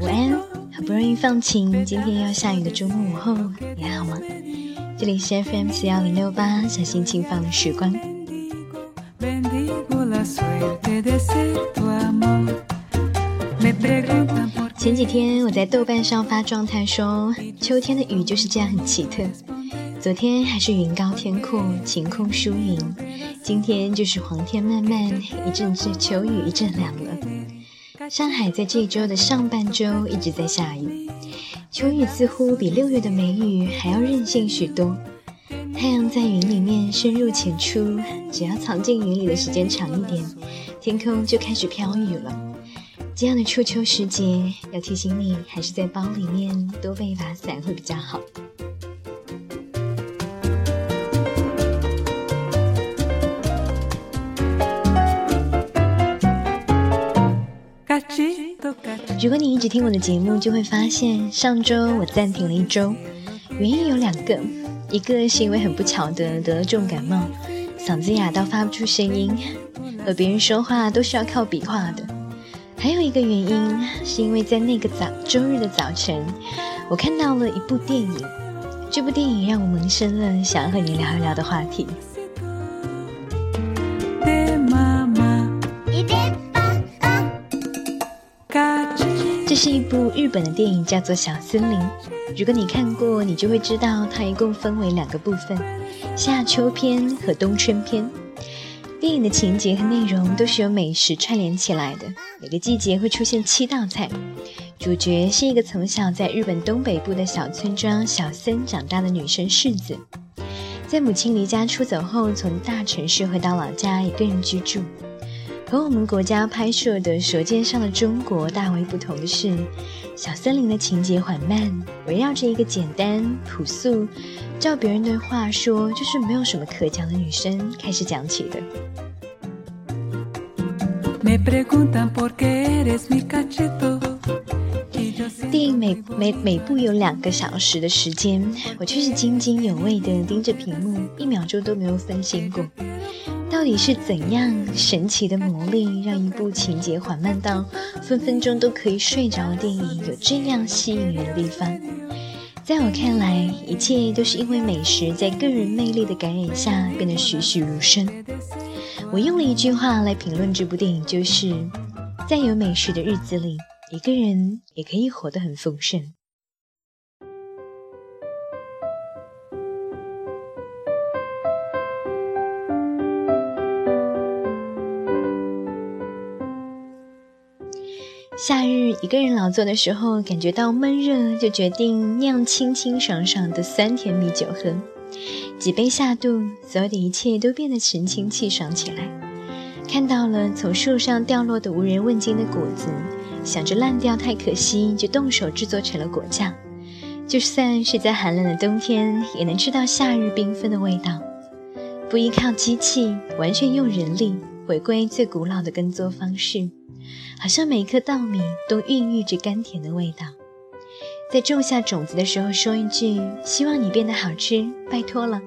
晚安，好不容易放晴，今天要下雨的周末午后，你还好吗？这里是 FM 四幺零六八，小心情放的时光。前几天我在豆瓣上发状态说，秋天的雨就是这样很奇特。昨天还是云高天阔，晴空疏云，今天就是黄天漫漫，一阵阵秋雨一阵凉了。上海在这周的上半周一直在下雨，秋雨似乎比六月的梅雨还要任性许多。太阳在云里面深入浅出，只要藏进云里的时间长一点，天空就开始飘雨了。这样的初秋时节，要提醒你，还是在包里面多备一把伞会比较好。如果你一直听我的节目，就会发现上周我暂停了一周，原因有两个，一个是因为很不巧的得了重感冒，嗓子哑到发不出声音，和别人说话都是要靠比划的；还有一个原因是因为在那个早周日的早晨，我看到了一部电影，这部电影让我萌生了想要和你聊一聊的话题。是一部日本的电影，叫做《小森林》。如果你看过，你就会知道它一共分为两个部分：夏秋篇和冬春篇。电影的情节和内容都是由美食串联起来的。每个季节会出现七道菜，主角是一个从小在日本东北部的小村庄小森长大的女生世子，在母亲离家出走后，从大城市回到老家一个人居住。和我们国家拍摄的《舌尖上的中国》大为不同的是，《小森林》的情节缓慢，围绕着一个简单朴素，照别人的话说就是没有什么可讲的女生开始讲起的。电影每每每部有两个小时的时间，我却是津津有味地盯着屏幕，一秒钟都没有分心过。到底是怎样神奇的魔力，让一部情节缓慢到分分钟都可以睡着的电影有这样吸引人的地方？在我看来，一切都是因为美食在个人魅力的感染下变得栩栩如生。我用了一句话来评论这部电影，就是在有美食的日子里，一个人也可以活得很丰盛。夏日一个人劳作的时候，感觉到闷热，就决定酿清清爽爽的酸甜米酒喝。几杯下肚，所有的一切都变得神清气爽起来。看到了从树上掉落的无人问津的果子，想着烂掉太可惜，就动手制作成了果酱。就算是在寒冷的冬天，也能吃到夏日缤纷的味道。不依靠机器，完全用人力，回归最古老的耕作方式。好像每一颗稻米都孕育着甘甜的味道。在种下种子的时候，说一句“希望你变得好吃”，拜托了。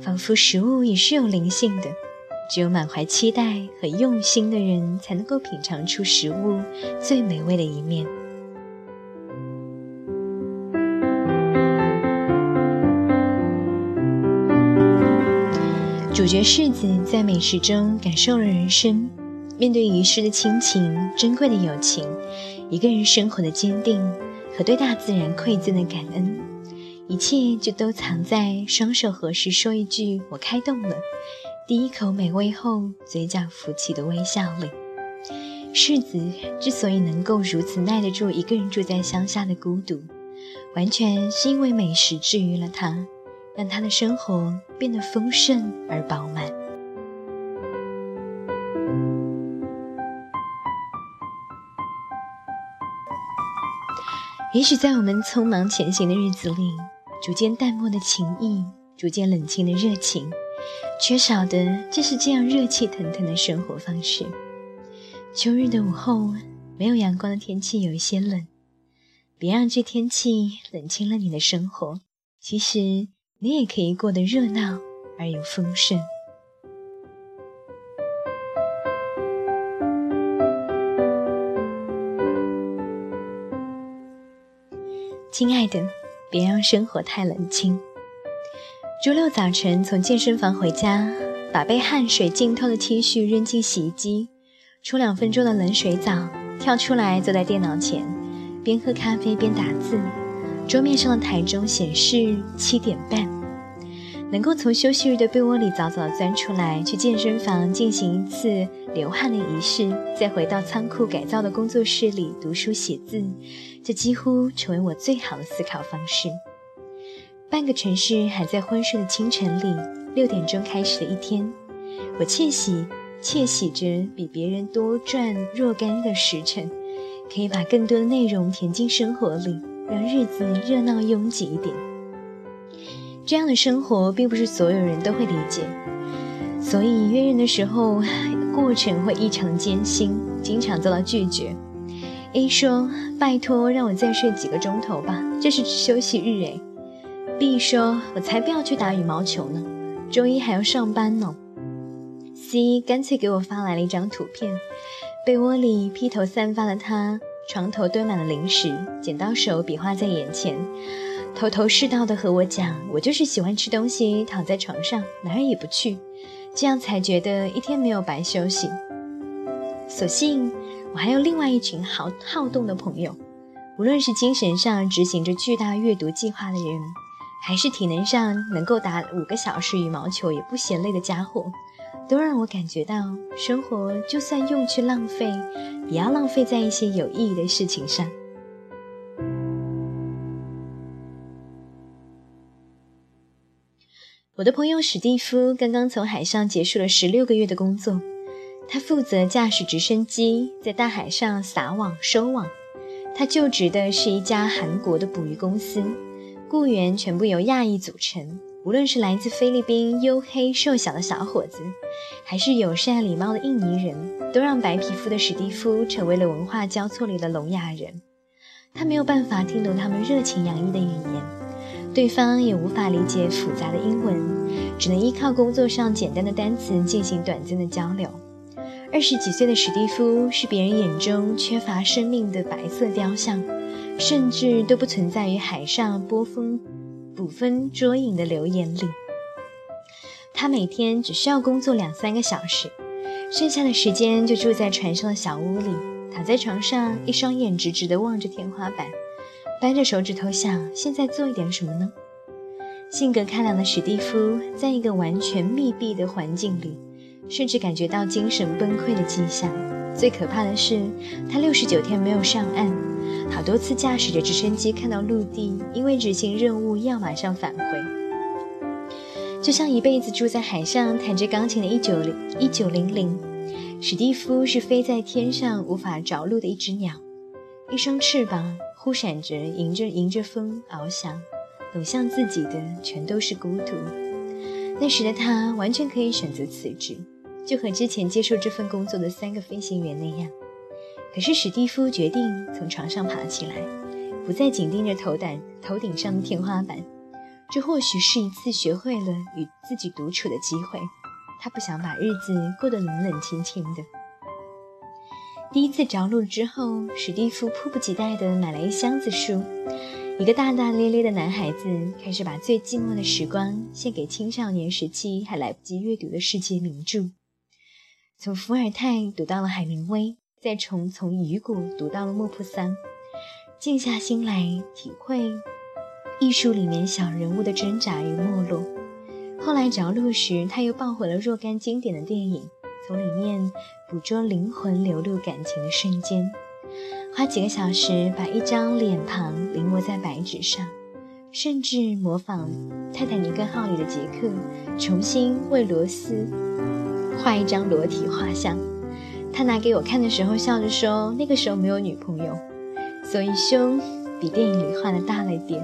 仿佛食物也是有灵性的，只有满怀期待和用心的人，才能够品尝出食物最美味的一面。主角世子在美食中感受了人生。面对遗失的亲情、珍贵的友情、一个人生活的坚定和对大自然馈赠的感恩，一切就都藏在双手合十说一句“我开动了”。第一口美味后，嘴角浮起的微笑里。世子之所以能够如此耐得住一个人住在乡下的孤独，完全是因为美食治愈了他，让他的生活变得丰盛而饱满。也许在我们匆忙前行的日子里，逐渐淡漠的情谊，逐渐冷清的热情，缺少的就是这样热气腾腾的生活方式。秋日的午后，没有阳光的天气有一些冷，别让这天气冷清了你的生活。其实你也可以过得热闹而又丰盛。亲爱的，别让生活太冷清。周六早晨从健身房回家，把被汗水浸透的 T 恤扔进洗衣机，冲两分钟的冷水澡，跳出来坐在电脑前，边喝咖啡边打字。桌面上的台钟显示七点半。能够从休息日的被窝里早早钻出来，去健身房进行一次流汗的仪式，再回到仓库改造的工作室里读书写字，这几乎成为我最好的思考方式。半个城市还在昏睡的清晨里，六点钟开始的一天，我窃喜窃喜着比别人多赚若干个时辰，可以把更多的内容填进生活里，让日子热闹拥挤一点。这样的生活并不是所有人都会理解，所以约人的时候，过程会异常艰辛，经常遭到拒绝。A 说：“拜托，让我再睡几个钟头吧，这是休息日诶。”B 说：“我才不要去打羽毛球呢，周一还要上班呢。”C 干脆给我发来了一张图片，被窝里披头散发的他，床头堆满了零食，剪刀手比划在眼前。头头是道的和我讲，我就是喜欢吃东西，躺在床上哪儿也不去，这样才觉得一天没有白休息。所幸我还有另外一群好好动的朋友，无论是精神上执行着巨大阅读计划的人，还是体能上能够打五个小时羽毛球也不嫌累的家伙，都让我感觉到生活就算用去浪费，也要浪费在一些有意义的事情上。我的朋友史蒂夫刚刚从海上结束了十六个月的工作，他负责驾驶直升机在大海上撒网收网。他就职的是一家韩国的捕鱼公司，雇员全部由亚裔组成，无论是来自菲律宾黝黑瘦小的小伙子，还是友善礼貌的印尼人，都让白皮肤的史蒂夫成为了文化交错里的聋哑人。他没有办法听懂他们热情洋溢的语言。对方也无法理解复杂的英文，只能依靠工作上简单的单词进行短暂的交流。二十几岁的史蒂夫是别人眼中缺乏生命的白色雕像，甚至都不存在于海上波峰捕风捉影的流言里。他每天只需要工作两三个小时，剩下的时间就住在船上的小屋里，躺在床上，一双眼直直地望着天花板。掰着手指头想，现在做一点什么呢？性格开朗的史蒂夫，在一个完全密闭的环境里，甚至感觉到精神崩溃的迹象。最可怕的是，他六十九天没有上岸，好多次驾驶着直升机看到陆地，因为执行任务要马上返回。就像一辈子住在海上弹着钢琴的一九零一九零零，史蒂夫是飞在天上无法着陆的一只鸟，一双翅膀。忽闪着，迎着迎着风翱翔，走向自己的全都是孤独。那时的他完全可以选择辞职，就和之前接受这份工作的三个飞行员那样。可是史蒂夫决定从床上爬起来，不再紧盯着头胆头顶上的天花板。这或许是一次学会了与自己独处的机会。他不想把日子过得冷冷清清的。第一次着陆之后，史蒂夫迫不及待地买了一箱子书。一个大大咧咧的男孩子开始把最寂寞的时光献给青少年时期还来不及阅读的世界名著。从伏尔泰读到了海明威，再从从雨果读到了莫泊桑，静下心来体会艺术里面小人物的挣扎与没落。后来着陆时，他又抱回了若干经典的电影。从里面捕捉灵魂流露感情的瞬间，花几个小时把一张脸庞临摹在白纸上，甚至模仿《泰坦尼克号》里的杰克，重新为罗斯画一张裸体画像。他拿给我看的时候，笑着说：“那个时候没有女朋友，所以胸比电影里画的大了一点。”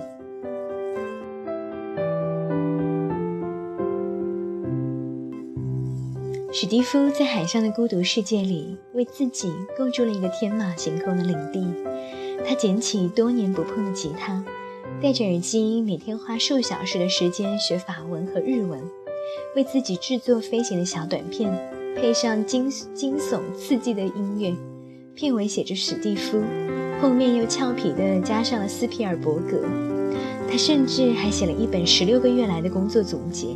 史蒂夫在海上的孤独世界里，为自己构筑了一个天马行空的领地。他捡起多年不碰的吉他，戴着耳机，每天花数小时的时间学法文和日文，为自己制作飞行的小短片，配上惊惊悚刺激的音乐。片尾写着“史蒂夫”，后面又俏皮地加上了斯皮尔伯格。他甚至还写了一本十六个月来的工作总结，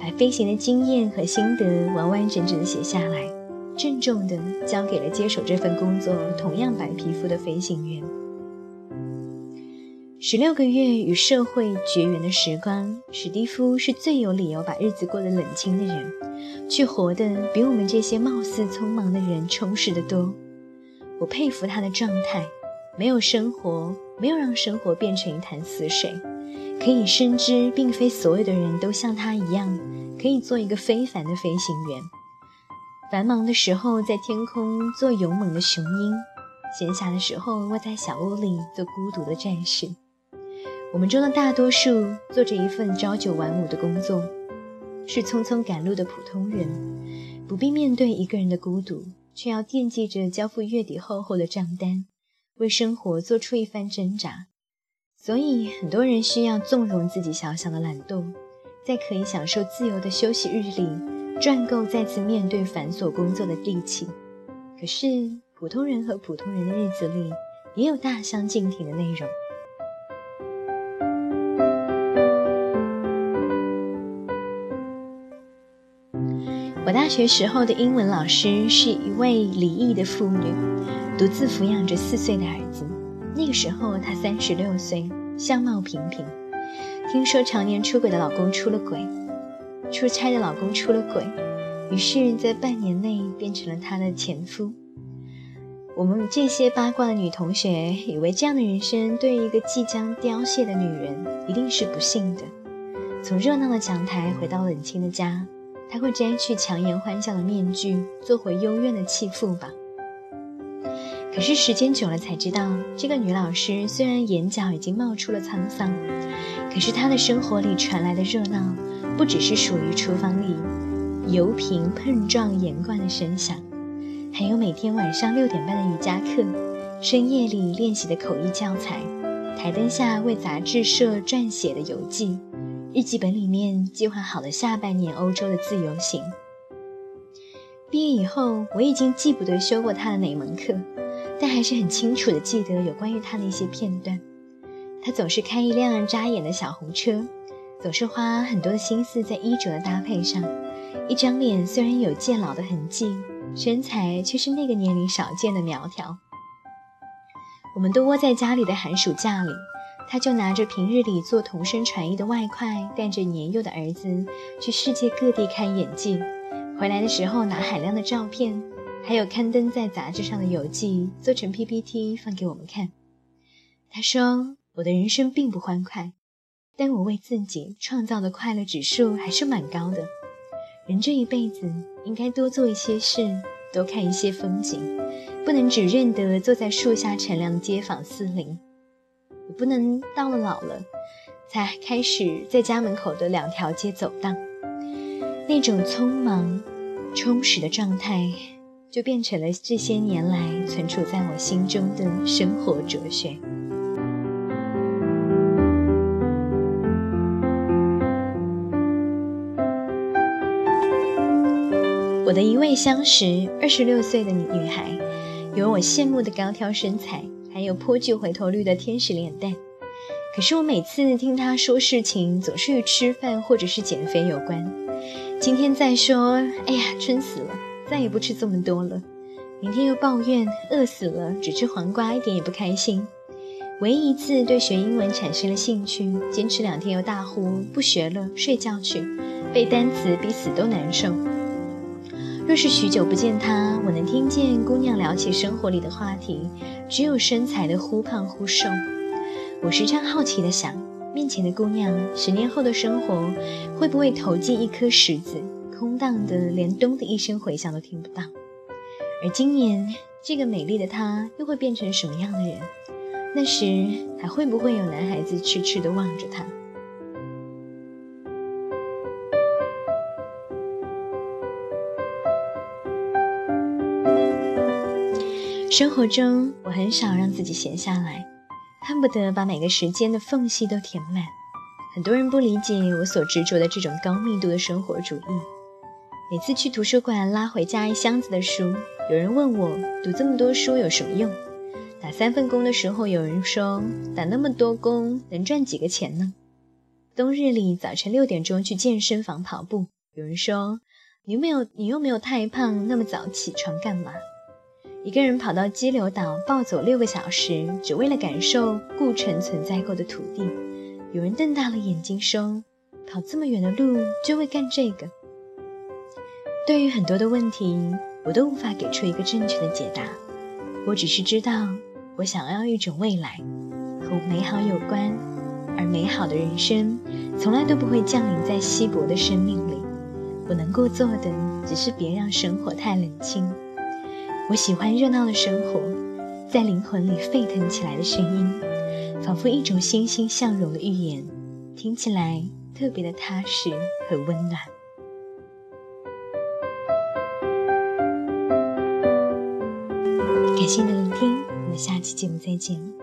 把飞行的经验和心得完完整整地写下来，郑重地交给了接手这份工作同样白皮肤的飞行员。十六个月与社会绝缘的时光，史蒂夫是最有理由把日子过得冷清的人，却活得比我们这些貌似匆忙的人充实得多。我佩服他的状态，没有生活。没有让生活变成一潭死水，可以深知，并非所有的人都像他一样，可以做一个非凡的飞行员。繁忙的时候在天空做勇猛的雄鹰，闲暇的时候窝在小屋里做孤独的战士。我们中的大多数做着一份朝九晚五的工作，是匆匆赶路的普通人，不必面对一个人的孤独，却要惦记着交付月底厚厚的账单。为生活做出一番挣扎，所以很多人需要纵容自己小小的懒惰，在可以享受自由的休息日里，赚够再次面对繁琐工作的力气。可是，普通人和普通人的日子里，也有大相径庭的内容。我大学时候的英文老师是一位离异的妇女。独自抚养着四岁的儿子，那个时候她三十六岁，相貌平平。听说常年出轨的老公出了轨，出差的老公出了轨，于是，在半年内变成了她的前夫。我们这些八卦的女同学以为，这样的人生对于一个即将凋谢的女人一定是不幸的。从热闹的讲台回到冷清的家，她会摘去强颜欢笑的面具，做回幽怨的弃妇吧。可是时间久了才知道，这个女老师虽然眼角已经冒出了沧桑，可是她的生活里传来的热闹，不只是属于厨房里油瓶碰撞盐罐的声响，还有每天晚上六点半的瑜伽课，深夜里练习的口译教材，台灯下为杂志社撰写的游记，日记本里面计划好了下半年欧洲的自由行。毕业以后，我已经记不得修过她的哪门课。但还是很清楚的记得有关于他的一些片段。他总是开一辆扎眼的小红车，总是花很多的心思在衣着的搭配上。一张脸虽然有渐老的痕迹，身材却是那个年龄少见的苗条。我们都窝在家里的寒暑假里，他就拿着平日里做同声传译的外快，带着年幼的儿子去世界各地看眼界。回来的时候拿海量的照片。还有刊登在杂志上的游记，做成 PPT 放给我们看。他说：“我的人生并不欢快，但我为自己创造的快乐指数还是蛮高的。人这一辈子应该多做一些事，多看一些风景，不能只认得坐在树下乘凉的街坊四邻，也不能到了老了才开始在家门口的两条街走荡。那种匆忙、充实的状态。”就变成了这些年来存储在我心中的生活哲学。我的一位相识二十六岁的女女孩，有我羡慕的高挑身材，还有颇具回头率的天使脸蛋。可是我每次听她说事情，总是与吃饭或者是减肥有关。今天再说，哎呀，撑死了。再也不吃这么多了，明天又抱怨饿死了，只吃黄瓜一点也不开心。唯一一次对学英文产生了兴趣，坚持两天又大呼不学了，睡觉去，背单词比死都难受。若是许久不见他，我能听见姑娘聊起生活里的话题，只有身材的忽胖忽瘦。我时常好奇地想，面前的姑娘十年后的生活，会不会投进一颗石子？空荡的，连咚的一声回响都听不到。而今年，这个美丽的她又会变成什么样的人？那时还会不会有男孩子痴痴地望着她？生活中，我很少让自己闲下来，恨不得把每个时间的缝隙都填满。很多人不理解我所执着的这种高密度的生活主义。每次去图书馆拉回家一箱子的书，有人问我读这么多书有什么用？打三份工的时候，有人说打那么多工能赚几个钱呢？冬日里早晨六点钟去健身房跑步，有人说你又没有你又没有太胖，那么早起床干嘛？一个人跑到激流岛暴走六个小时，只为了感受故城存在过的土地。有人瞪大了眼睛说：“跑这么远的路就为干这个？”对于很多的问题，我都无法给出一个正确的解答。我只是知道，我想要一种未来，和美好有关，而美好的人生从来都不会降临在稀薄的生命里。我能够做的，只是别让生活太冷清。我喜欢热闹的生活，在灵魂里沸腾起来的声音。仿佛一种欣欣向荣的预言，听起来特别的踏实和温暖。谢你的聆听，我们下期节目再见。